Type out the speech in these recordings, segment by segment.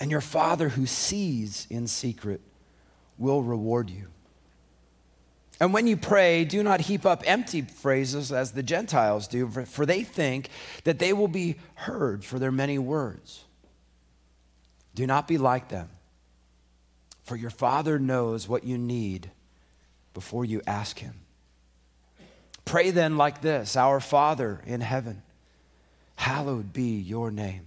And your Father who sees in secret will reward you. And when you pray, do not heap up empty phrases as the Gentiles do, for they think that they will be heard for their many words. Do not be like them, for your Father knows what you need before you ask Him. Pray then like this Our Father in heaven, hallowed be your name.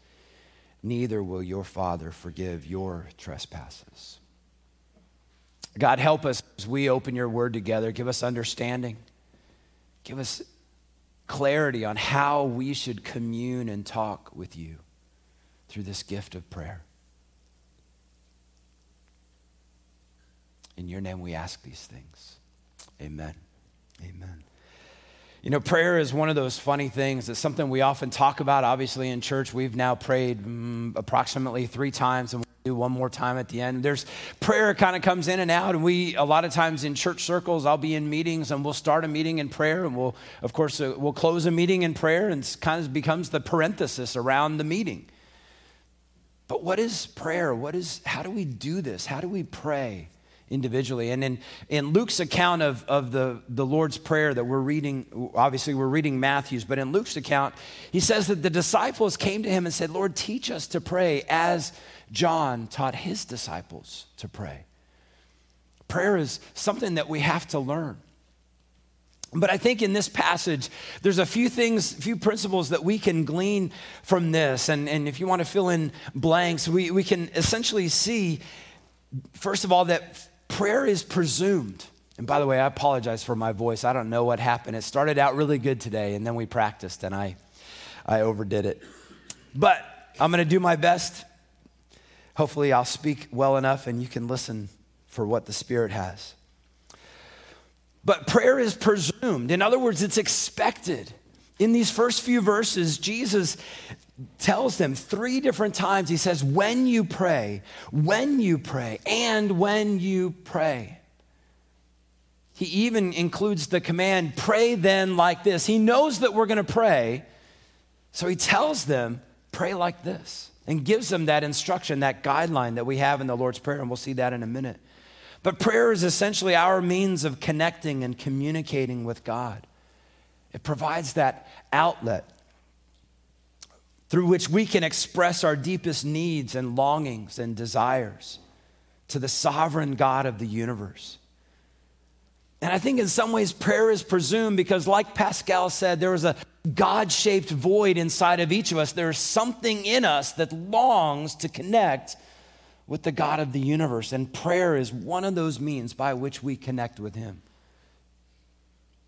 neither will your Father forgive your trespasses. God, help us as we open your word together. Give us understanding. Give us clarity on how we should commune and talk with you through this gift of prayer. In your name we ask these things. Amen. Amen. You know, prayer is one of those funny things. It's something we often talk about. Obviously, in church, we've now prayed mm, approximately three times, and we'll do one more time at the end. There's prayer kind of comes in and out, and we a lot of times in church circles, I'll be in meetings and we'll start a meeting in prayer, and we'll of course uh, we'll close a meeting in prayer, and kind of becomes the parenthesis around the meeting. But what is prayer? What is how do we do this? How do we pray? Individually. And in, in Luke's account of, of the, the Lord's Prayer that we're reading, obviously we're reading Matthew's, but in Luke's account, he says that the disciples came to him and said, Lord, teach us to pray as John taught his disciples to pray. Prayer is something that we have to learn. But I think in this passage, there's a few things, a few principles that we can glean from this. And, and if you want to fill in blanks, we, we can essentially see, first of all, that prayer is presumed. And by the way, I apologize for my voice. I don't know what happened. It started out really good today, and then we practiced, and I, I overdid it. But I'm going to do my best Hopefully, I'll speak well enough and you can listen for what the Spirit has. But prayer is presumed. In other words, it's expected. In these first few verses, Jesus tells them three different times, He says, when you pray, when you pray, and when you pray. He even includes the command, pray then like this. He knows that we're going to pray, so He tells them, pray like this and gives them that instruction, that guideline that we have in the Lord's Prayer, and we'll see that in a minute. But prayer is essentially our means of connecting and communicating with God. It provides that outlet through which we can express our deepest needs and longings and desires to the sovereign God of the universe. And I think in some ways prayer is presumed because, like Pascal said, there was a God shaped void inside of each of us. There is something in us that longs to connect with the God of the universe. And prayer is one of those means by which we connect with Him.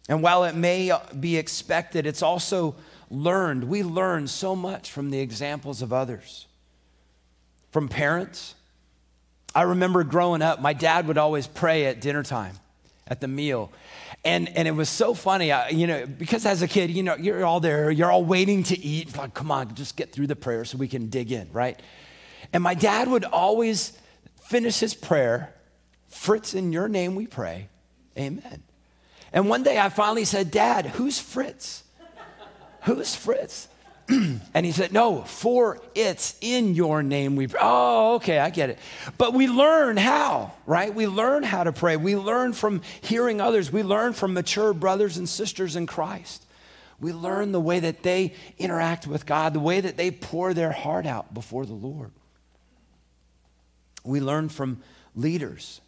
And while it may be expected, it's also learned. We learn so much from the examples of others, from parents. I remember growing up, my dad would always pray at dinner time at the meal. And, and it was so funny, I, you know, because as a kid, you know, you're all there, you're all waiting to eat. Like, come on, just get through the prayer so we can dig in, right? And my dad would always finish his prayer, Fritz, in your name we pray, amen. And one day I finally said, Dad, who's Fritz? Who's Fritz? and he said, No, for it's in your name we pray. Oh, okay, I get it. But we learn how, right? We learn how to pray. We learn from hearing others. We learn from mature brothers and sisters in Christ. We learn the way that they interact with God, the way that they pour their heart out before the Lord. We learn from leaders.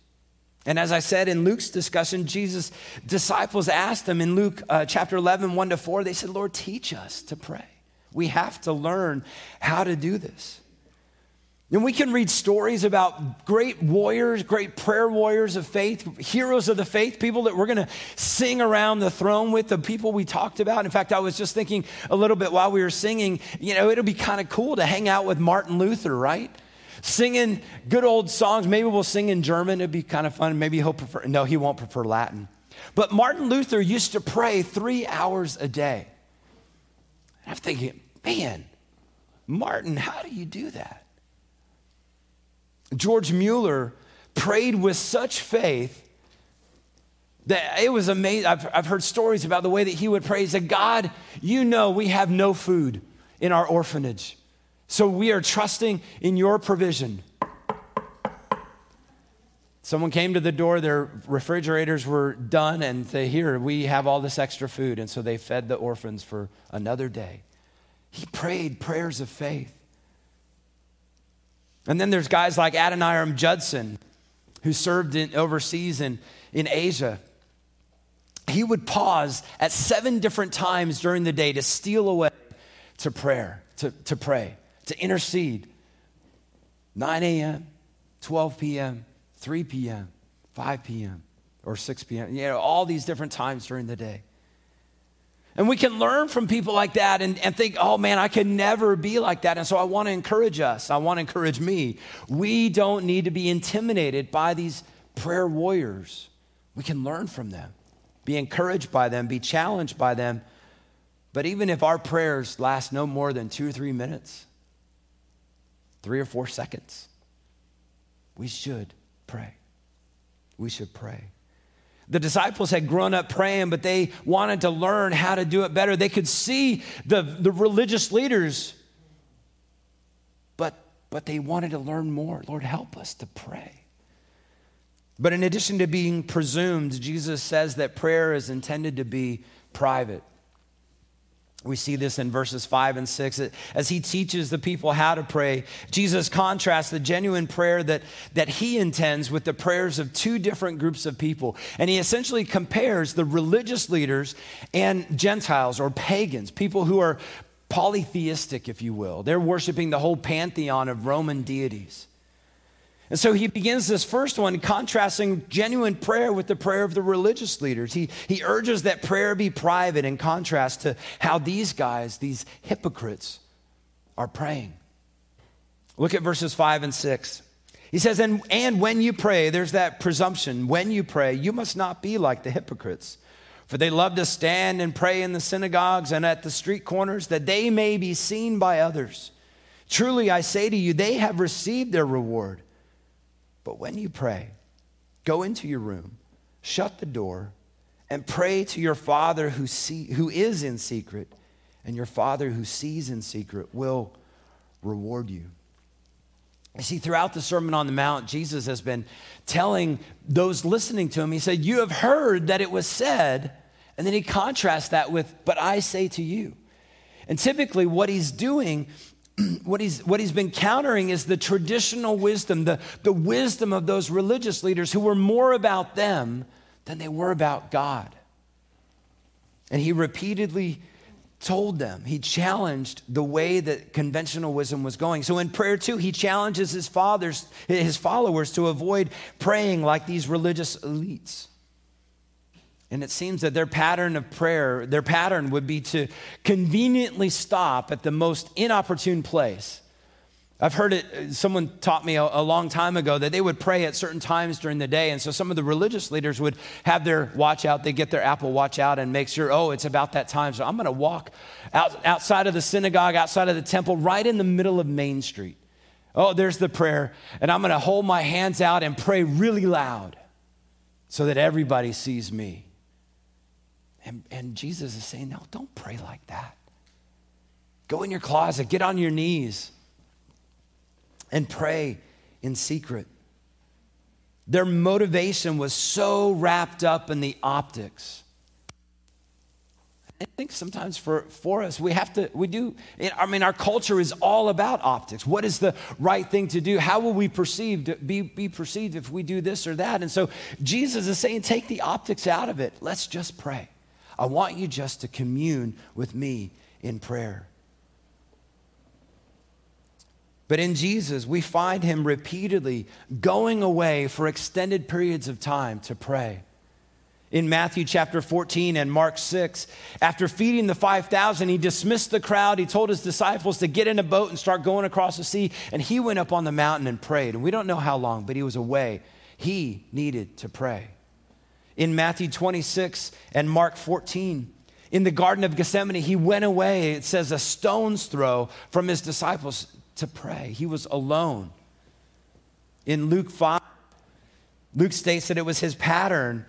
And as I said in Luke's discussion, Jesus' disciples asked him in Luke uh, chapter 11, 1 to 4, they said, Lord, teach us to pray. We have to learn how to do this. And we can read stories about great warriors, great prayer warriors of faith, heroes of the faith, people that we're going to sing around the throne with, the people we talked about. In fact, I was just thinking a little bit while we were singing, you know, it'll be kind of cool to hang out with Martin Luther, right? Singing good old songs. Maybe we'll sing in German. It'd be kind of fun. Maybe he'll prefer, no, he won't prefer Latin. But Martin Luther used to pray three hours a day. I'm thinking, man, Martin, how do you do that? George Mueller prayed with such faith that it was amazing. I've, I've heard stories about the way that he would pray. He said, God, you know we have no food in our orphanage. So we are trusting in your provision. Someone came to the door, their refrigerators were done, and they, here, we have all this extra food. And so they fed the orphans for another day. He prayed prayers of faith. And then there's guys like Adoniram Judson, who served in, overseas in, in Asia. He would pause at seven different times during the day to steal away to prayer, to, to pray, to intercede. 9 a.m., 12 p.m., 3 p.m., 5 p.m., or 6 p.m., you know, all these different times during the day. And we can learn from people like that and, and think, oh man, I can never be like that. And so I want to encourage us. I want to encourage me. We don't need to be intimidated by these prayer warriors. We can learn from them, be encouraged by them, be challenged by them. But even if our prayers last no more than two or three minutes, three or four seconds, we should pray. We should pray. The disciples had grown up praying, but they wanted to learn how to do it better. They could see the, the religious leaders, but, but they wanted to learn more. Lord, help us to pray. But in addition to being presumed, Jesus says that prayer is intended to be private. We see this in verses 5 and 6. As he teaches the people how to pray, Jesus contrasts the genuine prayer that, that he intends with the prayers of two different groups of people. And he essentially compares the religious leaders and Gentiles or pagans, people who are polytheistic, if you will. They're worshiping the whole pantheon of Roman deities. And so he begins this first one contrasting genuine prayer with the prayer of the religious leaders. He, he urges that prayer be private in contrast to how these guys, these hypocrites, are praying. Look at verses 5 and 6. He says, and, and when you pray, there's that presumption. When you pray, you must not be like the hypocrites. For they love to stand and pray in the synagogues and at the street corners that they may be seen by others. Truly, I say to you, they have received their reward. But when you pray, go into your room, shut the door, and pray to your Father who, see, who is in secret, and your Father who sees in secret will reward you. You see, throughout the Sermon on the Mount, Jesus has been telling those listening to him, He said, You have heard that it was said, and then He contrasts that with, But I say to you. And typically, what He's doing what he's, what he's been countering is the traditional wisdom, the, the wisdom of those religious leaders who were more about them than they were about God. And he repeatedly told them, he challenged the way that conventional wisdom was going. So in prayer too, he challenges his fathers, his followers to avoid praying like these religious elites. And it seems that their pattern of prayer, their pattern would be to conveniently stop at the most inopportune place. I've heard it, someone taught me a, a, long time ago that they would pray at certain times during the day. And so some of the religious leaders would have their watch out, they get their Apple Watch out and make sure, oh, it's about that time. So I'm going to walk out, outside of the synagogue, outside of the temple, right in the middle of Main Street. Oh, there's the prayer. And I'm going to hold my hands out and pray really loud so that everybody sees me. And, and Jesus is saying, no, don't pray like that. Go in your closet, get on your knees, and pray in secret. Their motivation was so wrapped up in the optics. I think sometimes for, for us, we have to, we do, I mean, our culture is all about optics. What is the right thing to do? How will we perceived, be, be perceived if we do this or that? And so Jesus is saying, take the optics out of it. Let's just pray. I want you just to commune with me in prayer. But in Jesus, we find him repeatedly going away for extended periods of time to pray. In Matthew chapter 14 and Mark 6, after feeding the 5,000, he dismissed the crowd. He told his disciples to get in a boat and start going across the sea. And he went up on the mountain and prayed. And we don't know how long, but he was away. He needed to pray. In Matthew 26 and Mark 14, in the Garden of Gethsemane, he went away, it says, a stone's throw from his disciples to pray. He was alone. In Luke 5, Luke states that it was his pattern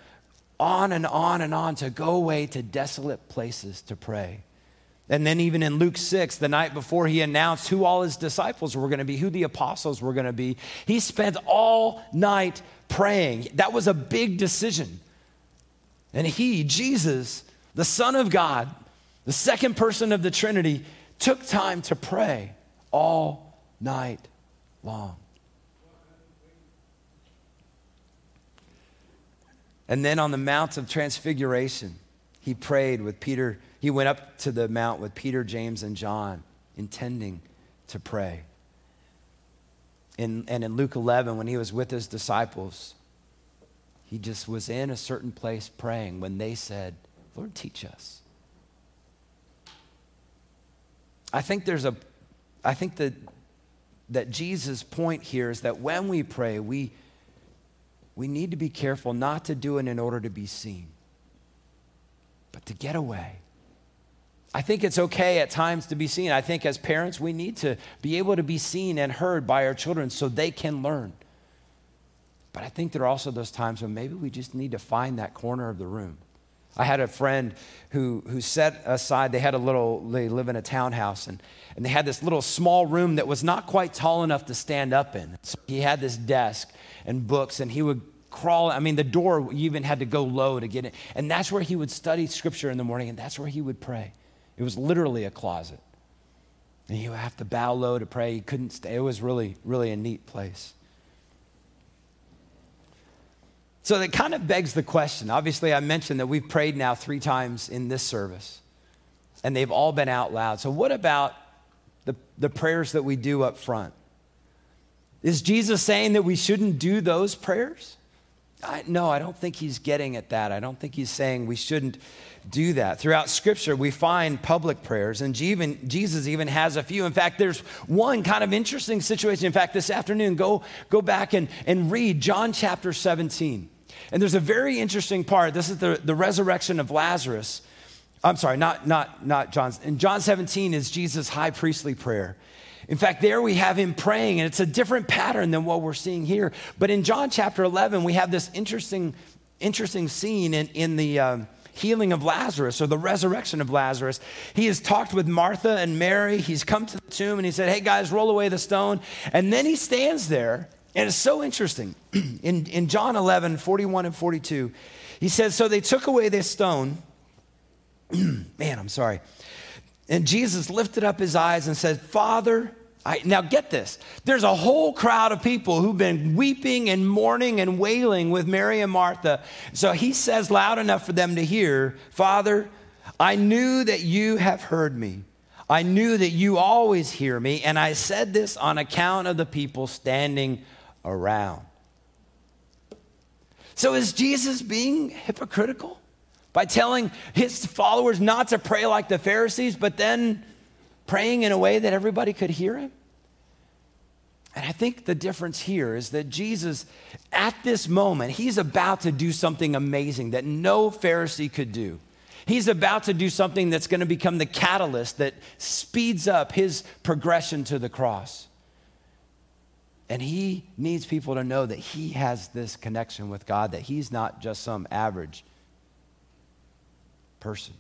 on and on and on to go away to desolate places to pray. And then, even in Luke 6, the night before he announced who all his disciples were going to be, who the apostles were going to be, he spent all night praying. That was a big decision. And he, Jesus, the Son of God, the second person of the Trinity, took time to pray all night long. And then on the Mount of Transfiguration, he prayed with Peter. He went up to the mount with Peter, James, and John, intending to pray. In, and in Luke 11, when he was with his disciples, he just was in a certain place praying when they said, Lord, teach us. I think there's a, I think that, that Jesus' point here is that when we pray, we, we need to be careful not to do it in order to be seen, but to get away. I think it's okay at times to be seen. I think as parents, we need to be able to be seen and heard by our children so they can learn. But I think there are also those times when maybe we just need to find that corner of the room. I had a friend who, who set aside, they had a little, they live in a townhouse, and, and they had this little small room that was not quite tall enough to stand up in. So he had this desk and books, and he would crawl. I mean, the door, you even had to go low to get in. And that's where he would study scripture in the morning, and that's where he would pray. It was literally a closet. And he would have to bow low to pray. He couldn't stay. It was really, really a neat place. So that kind of begs the question. Obviously, I mentioned that we've prayed now three times in this service, and they've all been out loud. So, what about the, the prayers that we do up front? Is Jesus saying that we shouldn't do those prayers? I, no, I don't think he's getting at that. I don't think he's saying we shouldn't do that. Throughout Scripture, we find public prayers, and Jesus even has a few. In fact, there's one kind of interesting situation. In fact, this afternoon, go, go back and, and read John chapter 17. And there's a very interesting part. This is the, the resurrection of Lazarus. I'm sorry, not, not, not John's. In John 17 is Jesus' high priestly prayer. In fact, there we have him praying, and it's a different pattern than what we're seeing here. But in John chapter 11, we have this interesting, interesting scene in, in the um, healing of Lazarus or the resurrection of Lazarus. He has talked with Martha and Mary. He's come to the tomb and he said, Hey guys, roll away the stone. And then he stands there and it's so interesting. In, in John 11, 41 and 42, he says, So they took away this stone. Man, I'm sorry. And Jesus lifted up his eyes and said, Father, I, now get this. There's a whole crowd of people who've been weeping and mourning and wailing with Mary and Martha. So he says loud enough for them to hear, Father, I knew that you have heard me. I knew that you always hear me, and I said this on account of the people standing around. So is Jesus being hypocritical by telling his followers not to pray like the Pharisees, but then praying in a way that everybody could hear him? And I think the difference here is that Jesus, at this moment, he's about to do something amazing that no Pharisee could do. He's about to do something that's going to become the catalyst that speeds up his progression to the cross. And he needs people to know that he has this connection with God, that he's not just some average person.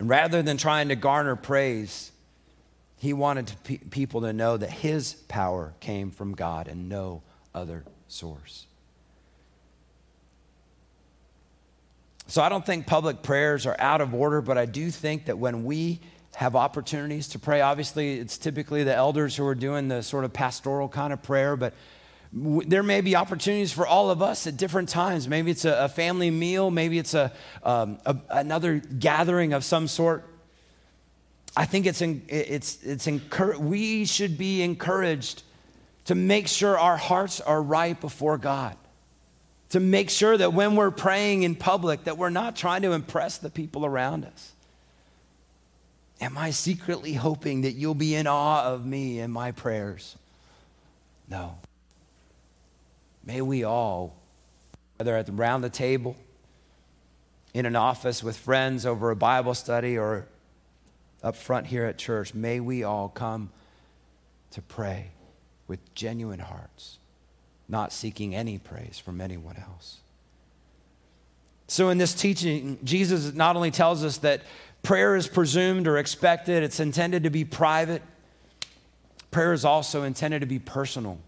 And rather than trying to garner praise, he wanted to pe- people to know that his power came from God and no other source. So I don't think public prayers are out of order, but I do think that when we have opportunities to pray. Obviously, it's typically the elders who are doing the sort of pastoral kind of prayer, but there may be opportunities for all of us at different times. Maybe it's a, a family meal, maybe it's a, um, a, another gathering of some sort. I think it's, it's, it's encouraged. we should be encouraged to make sure our hearts are right before God. To make sure that when we're praying in public that we're not trying to impress the people around us. Am I secretly hoping that you'll be in awe of me and my prayers? No. May we all, whether at around the table, in an office with friends over a Bible study, or up front here at church, may we all come to pray with genuine hearts, not seeking any praise from anyone else. So, in this teaching, Jesus not only tells us that prayer is presumed or expected, it's intended to be private, prayer is also intended to be personal.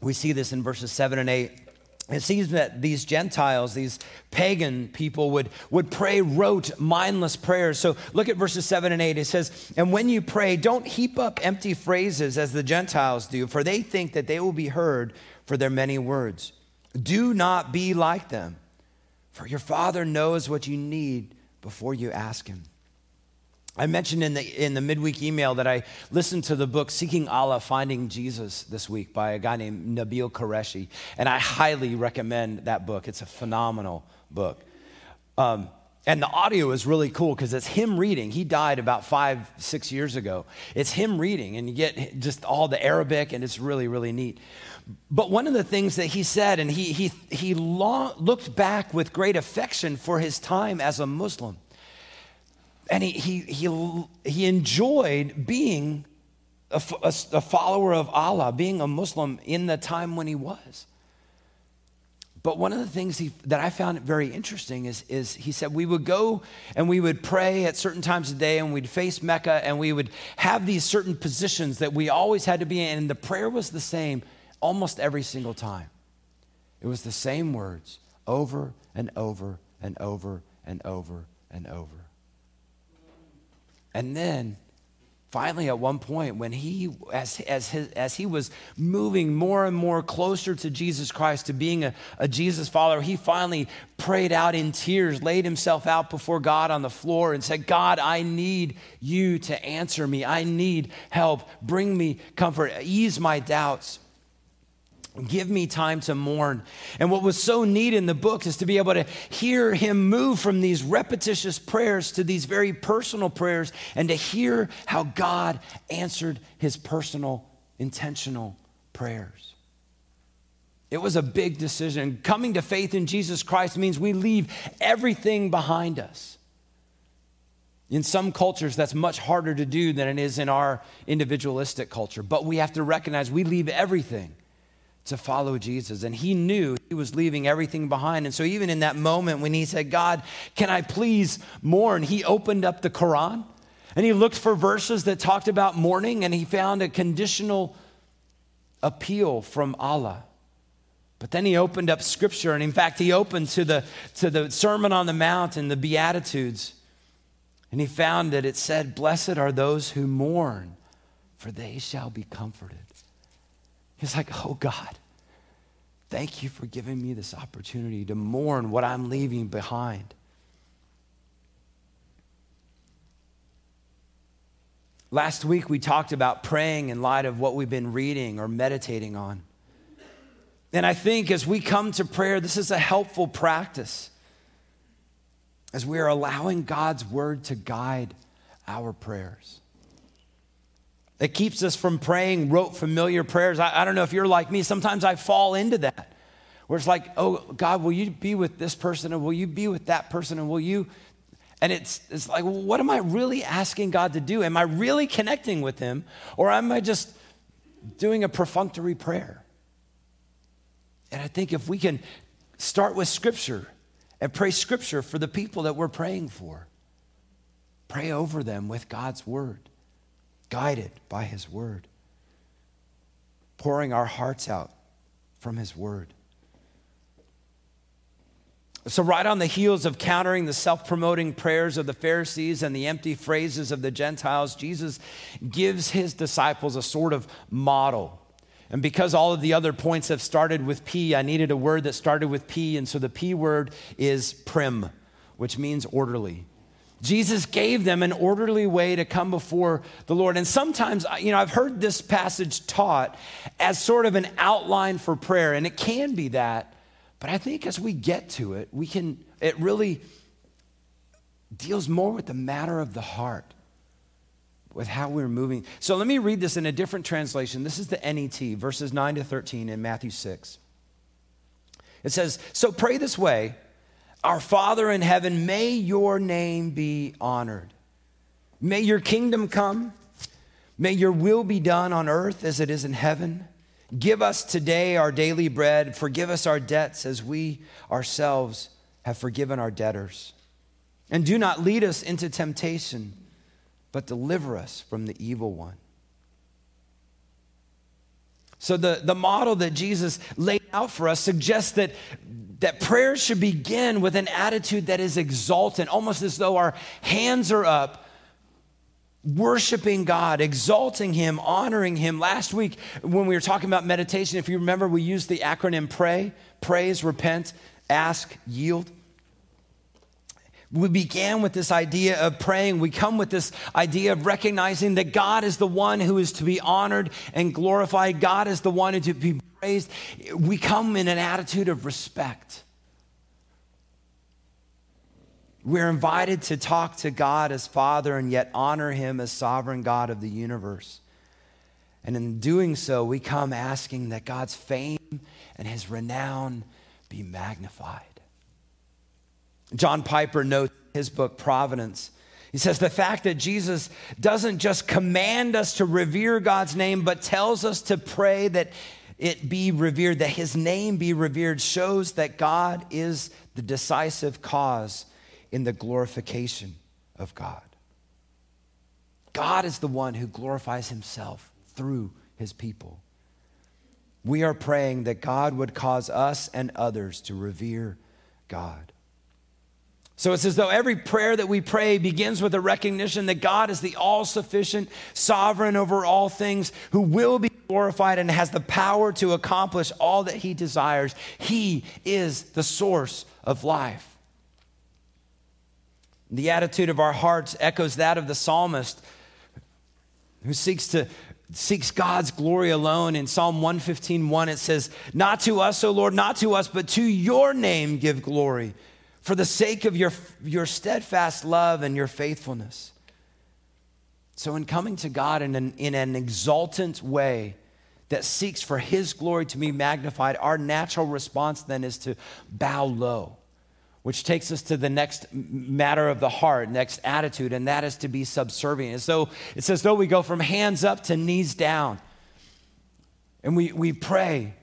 We see this in verses 7 and 8. It seems that these Gentiles, these pagan people, would, would pray rote, mindless prayers. So look at verses 7 and 8. It says, And when you pray, don't heap up empty phrases as the Gentiles do, for they think that they will be heard for their many words. Do not be like them, for your Father knows what you need before you ask Him. I mentioned in the, in the midweek email that I listened to the book Seeking Allah, Finding Jesus this week by a guy named Nabil Qureshi. And I highly recommend that book. It's a phenomenal book. Um, and the audio is really cool because it's him reading. He died about five, six years ago. It's him reading, and you get just all the Arabic, and it's really, really neat. But one of the things that he said, and he, he, he long, looked back with great affection for his time as a Muslim and he, he, he, he enjoyed being a, a, a follower of Allah, being a Muslim in the time when he was. But one of the things he, that I found very interesting is, is he said we would go and we would pray at certain times of day and we'd face Mecca and we would have these certain positions that we always had to be in. And the prayer was the same almost every single time. It was the same words over and over and over and over and over. And then finally at one point when he as, as, his, as he was moving more and more closer to jesus christ to being a, a jesus follower he finally prayed out in tears laid himself out before god on the floor and said god i need you to answer me. I need help. Bring me comfort. Ease my doubts Give me time to mourn. And what was so neat in the book is to be able to hear him move from these repetitious prayers to these very personal prayers and to hear how God answered his personal, intentional prayers. It was a big decision. Coming to faith in Jesus Christ means we leave everything behind us. In some cultures, that's much harder to do than it is in our individualistic culture. But we have to recognize we leave everything to follow Jesus. And he knew he was leaving everything behind. And so, even in that moment when he said, God, can I please mourn? He opened up the Quran and he looked for verses that talked about mourning and he found a conditional appeal from Allah. But then he opened up scripture, and in fact, he opened to the, to the Sermon on the Mount and the Beatitudes. And he found that it said, Blessed are those who mourn, for they shall be comforted. He's like, oh God, thank you for giving me this opportunity to mourn what I'm leaving behind. Last week, we talked about praying in light of what we've been reading or meditating on. And I think as we come to prayer, this is a helpful practice as we are allowing God's word to guide our prayers. It keeps us from praying rote familiar prayers. I, I don't know if you're like me. Sometimes I fall into that where it's like, oh, God, will you be with this person and will you be with that person and will you? And it's, it's like, well, what am I really asking God to do? Am I really connecting with Him or am I just doing a perfunctory prayer? And I think if we can start with Scripture and pray Scripture for the people that we're praying for, pray over them with God's Word guided by His Word, pouring our hearts out from His Word. So, right on the heels of countering the self promoting prayers of the Pharisees and the empty phrases of the Gentiles, Jesus gives his disciples a sort of model. And because all of the other points have started with P, I needed a word that started with P. And so the P word is prim, which means orderly. Jesus gave them an orderly way to come before the Lord. And sometimes, you know, I've heard this passage taught as sort of an outline for prayer, and it can be that. But I think as we get to it, we can, it really deals more with the matter of the heart, with how we're moving. So let me read this in a different translation. This is the NET, verses 9 to 13 in Matthew 6. It says, So pray this way. Our Father in heaven, may your name be honored. May your kingdom come. May your will be done on earth as it is in heaven. Give us today our daily bread. Forgive us our debts as we ourselves have forgiven our debtors. And do not lead us into temptation, but deliver us from the evil one. So, the, the model that Jesus laid out for us suggests that that prayer should begin with an attitude that is exultant, almost as though our hands are up, worshiping God, exalting Him, honoring Him. Last week, when we were talking about meditation, if you remember, we used the acronym PRAY praise, repent, ask, yield. We began with this idea of praying. We come with this idea of recognizing that God is the one who is to be honored and glorified. God is the one who to be praised, we come in an attitude of respect. We're invited to talk to God as Father and yet honor Him as sovereign God of the universe. And in doing so, we come asking that God's fame and His renown be magnified. John Piper notes in his book, Providence. He says the fact that Jesus doesn't just command us to revere God's name, but tells us to pray that it be revered, that his name be revered, shows that God is the decisive cause in the glorification of God. God is the one who glorifies himself through his people. We are praying that God would cause us and others to revere God. So it's as though every prayer that we pray begins with a recognition that God is the all sufficient, sovereign over all things, who will be glorified and has the power to accomplish all that he desires. He is the source of life. The attitude of our hearts echoes that of the psalmist who seeks to seeks God's glory alone. In Psalm 115, 1, it says, Not to us, O Lord, not to us, but to your name give glory for the sake of your, your steadfast love and your faithfulness. So, in coming to God in an, in an exultant way that seeks for His glory to be magnified, our natural response then is to bow low, which takes us to the next matter of the heart, next attitude, and that is to be subservient. As though, it's as though we go from hands up to knees down. And we, we pray,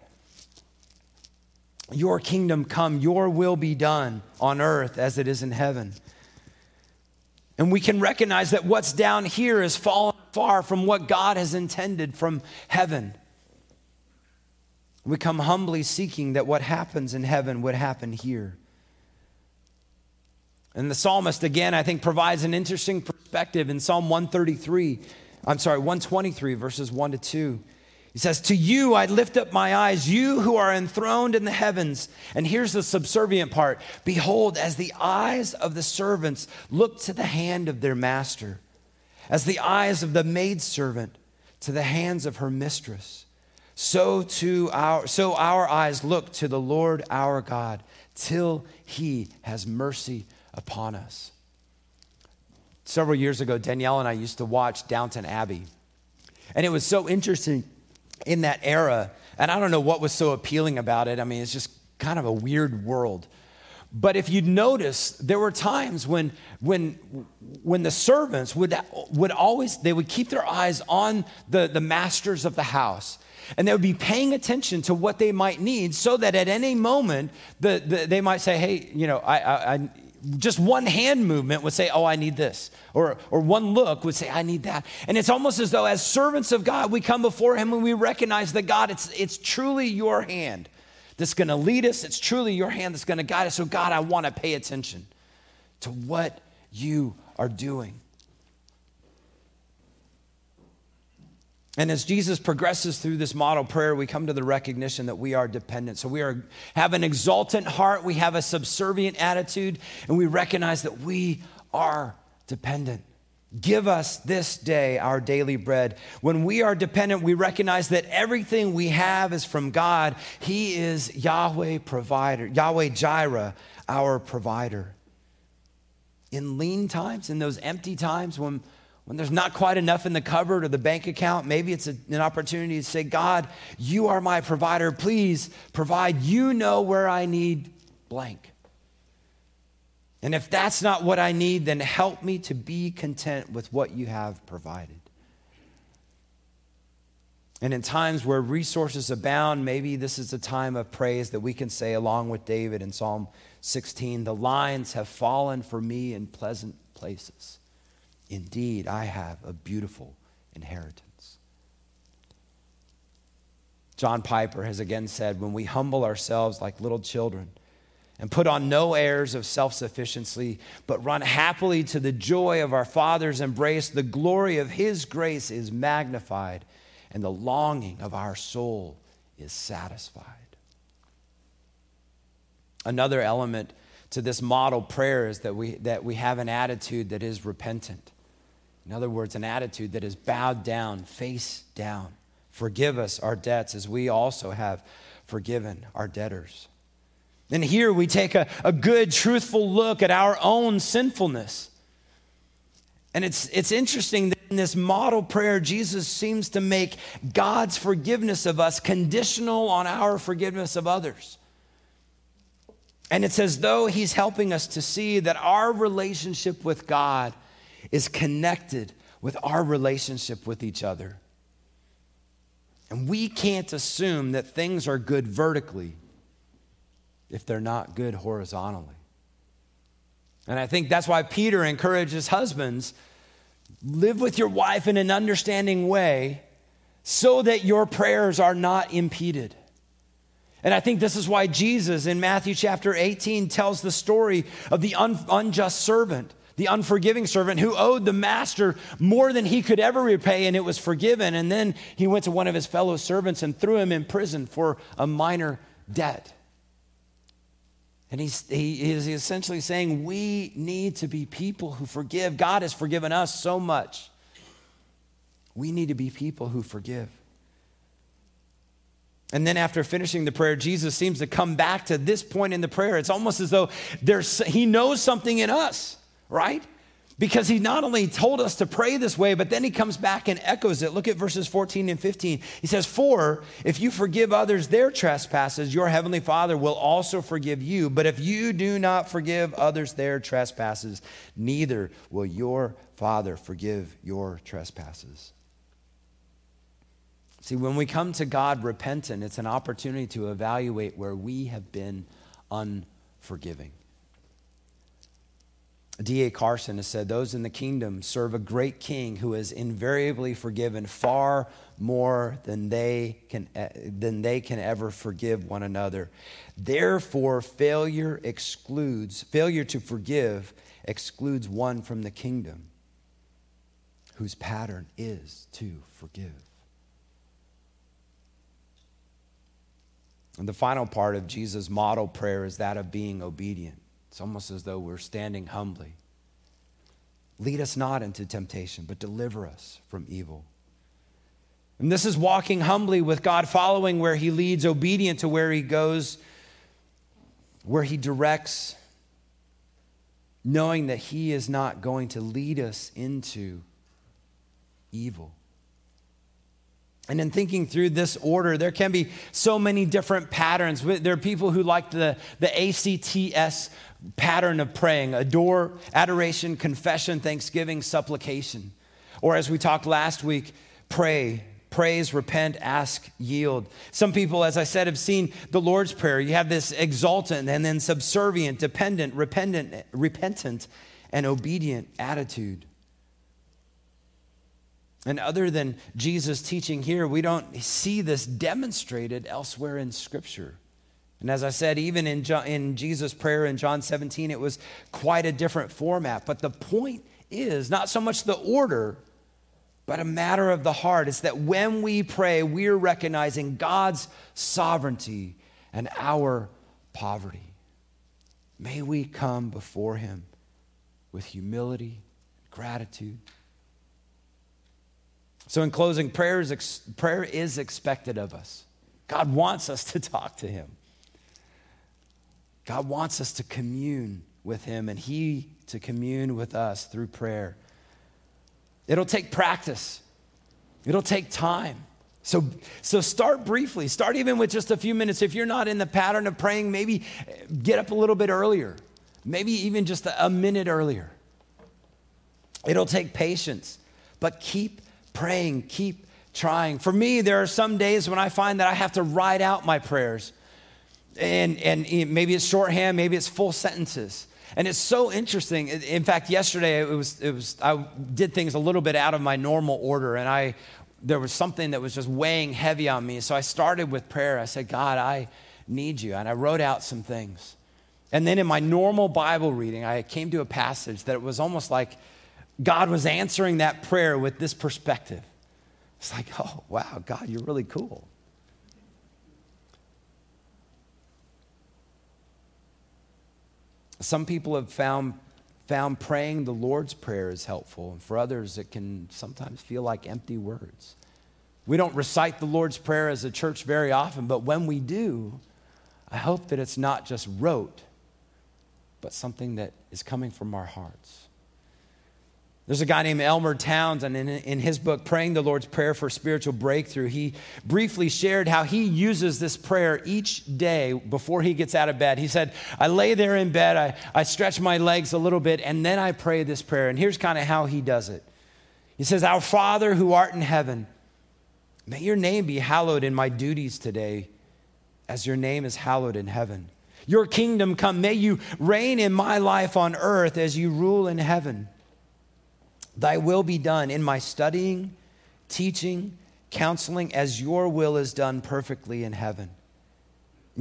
your kingdom come, your will be done on earth as it is in heaven. And we can recognize that what's down here is fallen far from what God has intended from heaven. We come humbly seeking that what happens in heaven would happen here. And the psalmist, again, I think provides an interesting perspective in Psalm 133. I'm sorry, 123, verses 1 to 2. He says, To you I lift up my eyes, you who are enthroned in the heavens. And here's the subservient part Behold, as the eyes of the servants look to the hand of their master, as the eyes of the maidservant to the hands of her mistress, so, to our, so our eyes look to the Lord our God till he has mercy upon us. Several years ago, Danielle and I used to watch Downton Abbey. And it was so interesting in that era. And I don't know what was so appealing about it. I mean, it's just kind of a weird world. But if you'd notice, there were times when, when, when the servants would, would always, they would keep their eyes on the, the masters of the house. And they would be paying attention to what they might need so that at any moment, the, the they might say, hey, you know, I, I, I just one hand movement would say, Oh, I need this. Or, or one look would say, I need that. And it's almost as though, as servants of God, we come before Him and we recognize that God, it's, it's truly your hand that's going to lead us. It's truly your hand that's going to guide us. So, God, I want to pay attention to what you are doing. And as Jesus progresses through this model prayer, we come to the recognition that we are dependent. So we are, have an exultant heart, we have a subservient attitude, and we recognize that we are dependent. Give us this day our daily bread. When we are dependent, we recognize that everything we have is from God. He is Yahweh provider, Yahweh Jireh, our provider. In lean times, in those empty times when, when there's not quite enough in the cupboard or the bank account, maybe it's a, an opportunity to say, God, you are my provider. Please provide. You know where I need blank. And if that's not what I need, then help me to be content with what you have provided. And in times where resources abound, maybe this is a time of praise that we can say, along with David in Psalm 16 The lines have fallen for me in pleasant places. Indeed, I have a beautiful inheritance. John Piper has again said, When we humble ourselves like little children, and put on no airs of self sufficiency, but run happily to the joy of our Father's embrace. The glory of His grace is magnified, and the longing of our soul is satisfied. Another element to this model prayer is that we, that we have an attitude that is repentant. In other words, an attitude that is bowed down, face down. Forgive us our debts as we also have forgiven our debtors. And here we take a, a good, truthful look at our own sinfulness. And it's, it's interesting that in this model prayer, Jesus seems to make God's forgiveness of us conditional on our forgiveness of others. And it's as though he's helping us to see that our relationship with God is connected with our relationship with each other. And we can't assume that things are good vertically if they're not good horizontally. And I think that's why Peter encourages husbands live with your wife in an understanding way so that your prayers are not impeded. And I think this is why Jesus in Matthew chapter 18 tells the story of the un- unjust servant, the unforgiving servant who owed the master more than he could ever repay, and it was forgiven. And then he went to one of his fellow servants and threw him in prison for a minor debt. And he's, he is essentially saying we need to be people who forgive. God has forgiven us so much. We need to be people who forgive. And then after finishing the prayer, Jesus seems to come back to this point in the prayer. It's almost as though there's, he knows something in us, right? because he not only told us to pray this way, but then he comes back and echoes it. Look at verses 14 and 15. He says, For if you forgive others their trespasses, your heavenly Father will also forgive you. But if you do not forgive others their trespasses, neither will your Father forgive your trespasses. See, when we come to God repentant, it's an opportunity to evaluate where we have been unforgiving. D.A. Carson has said, Those in the kingdom serve a great king who has invariably forgiven far more than they can, uh, than they can ever forgive one another. Therefore, failure excludes, failure to forgive excludes one from the kingdom whose pattern is to forgive. And the final part of Jesus' model prayer is that of being obedient. It's almost as though we're standing humbly. Lead us not into temptation, but deliver us from evil. And this is walking humbly with God, following where He leads, obedient to where He goes, where He directs, knowing that He is not going to lead us into evil. And in thinking through this order, there can be so many different patterns. There are people who like the, the ACTS pattern of praying adore, adoration, confession, thanksgiving, supplication. Or as we talked last week, pray, praise, repent, ask, yield. Some people, as I said, have seen the Lord's Prayer. You have this exultant and then subservient, dependent, repentant, repentant, and obedient attitude. And other than Jesus' teaching here, we don't see this demonstrated elsewhere in Scripture. And as I said, even in, John, in Jesus' prayer in John 17, it was quite a different format. But the point is not so much the order, but a matter of the heart. It's that when we pray, we're recognizing God's sovereignty and our poverty. May we come before Him with humility and gratitude. So, in closing, prayer is, ex- prayer is expected of us. God wants us to talk to Him. God wants us to commune with Him and He to commune with us through prayer. It'll take practice, it'll take time. So, so start briefly. Start even with just a few minutes. If you're not in the pattern of praying, maybe get up a little bit earlier, maybe even just a minute earlier. It'll take patience, but keep praying, keep trying. For me, there are some days when I find that I have to write out my prayers. And, and maybe it's shorthand, maybe it's full sentences. And it's so interesting. In fact, yesterday it was, it was I did things a little bit out of my normal order, and I there was something that was just weighing heavy on me. So I started with prayer. I said, God, I need you. And I wrote out some things. And then in my normal Bible reading, I came to a passage that it was almost like God was answering that prayer with this perspective. It's like, oh, wow, God, you're really cool. Some people have found, found praying the Lord's Prayer is helpful, and for others, it can sometimes feel like empty words. We don't recite the Lord's Prayer as a church very often, but when we do, I hope that it's not just rote, but something that is coming from our hearts. There's a guy named Elmer Townsend, and in, in his book, Praying the Lord's Prayer for Spiritual Breakthrough, he briefly shared how he uses this prayer each day before he gets out of bed. He said, I lay there in bed, I, I stretch my legs a little bit, and then I pray this prayer. And here's kind of how he does it He says, Our Father who art in heaven, may your name be hallowed in my duties today, as your name is hallowed in heaven. Your kingdom come, may you reign in my life on earth as you rule in heaven. Thy will be done in my studying, teaching, counseling, as your will is done perfectly in heaven.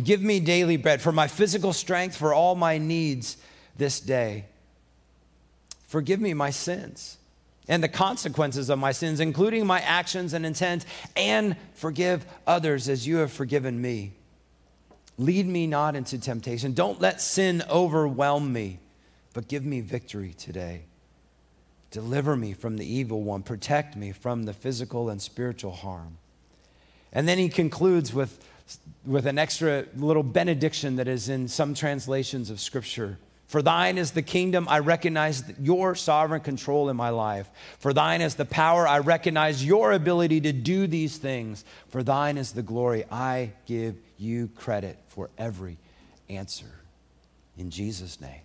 Give me daily bread for my physical strength, for all my needs this day. Forgive me my sins and the consequences of my sins, including my actions and intent, and forgive others as you have forgiven me. Lead me not into temptation. Don't let sin overwhelm me, but give me victory today. Deliver me from the evil one. Protect me from the physical and spiritual harm. And then he concludes with, with an extra little benediction that is in some translations of Scripture. For thine is the kingdom. I recognize your sovereign control in my life. For thine is the power. I recognize your ability to do these things. For thine is the glory. I give you credit for every answer. In Jesus' name.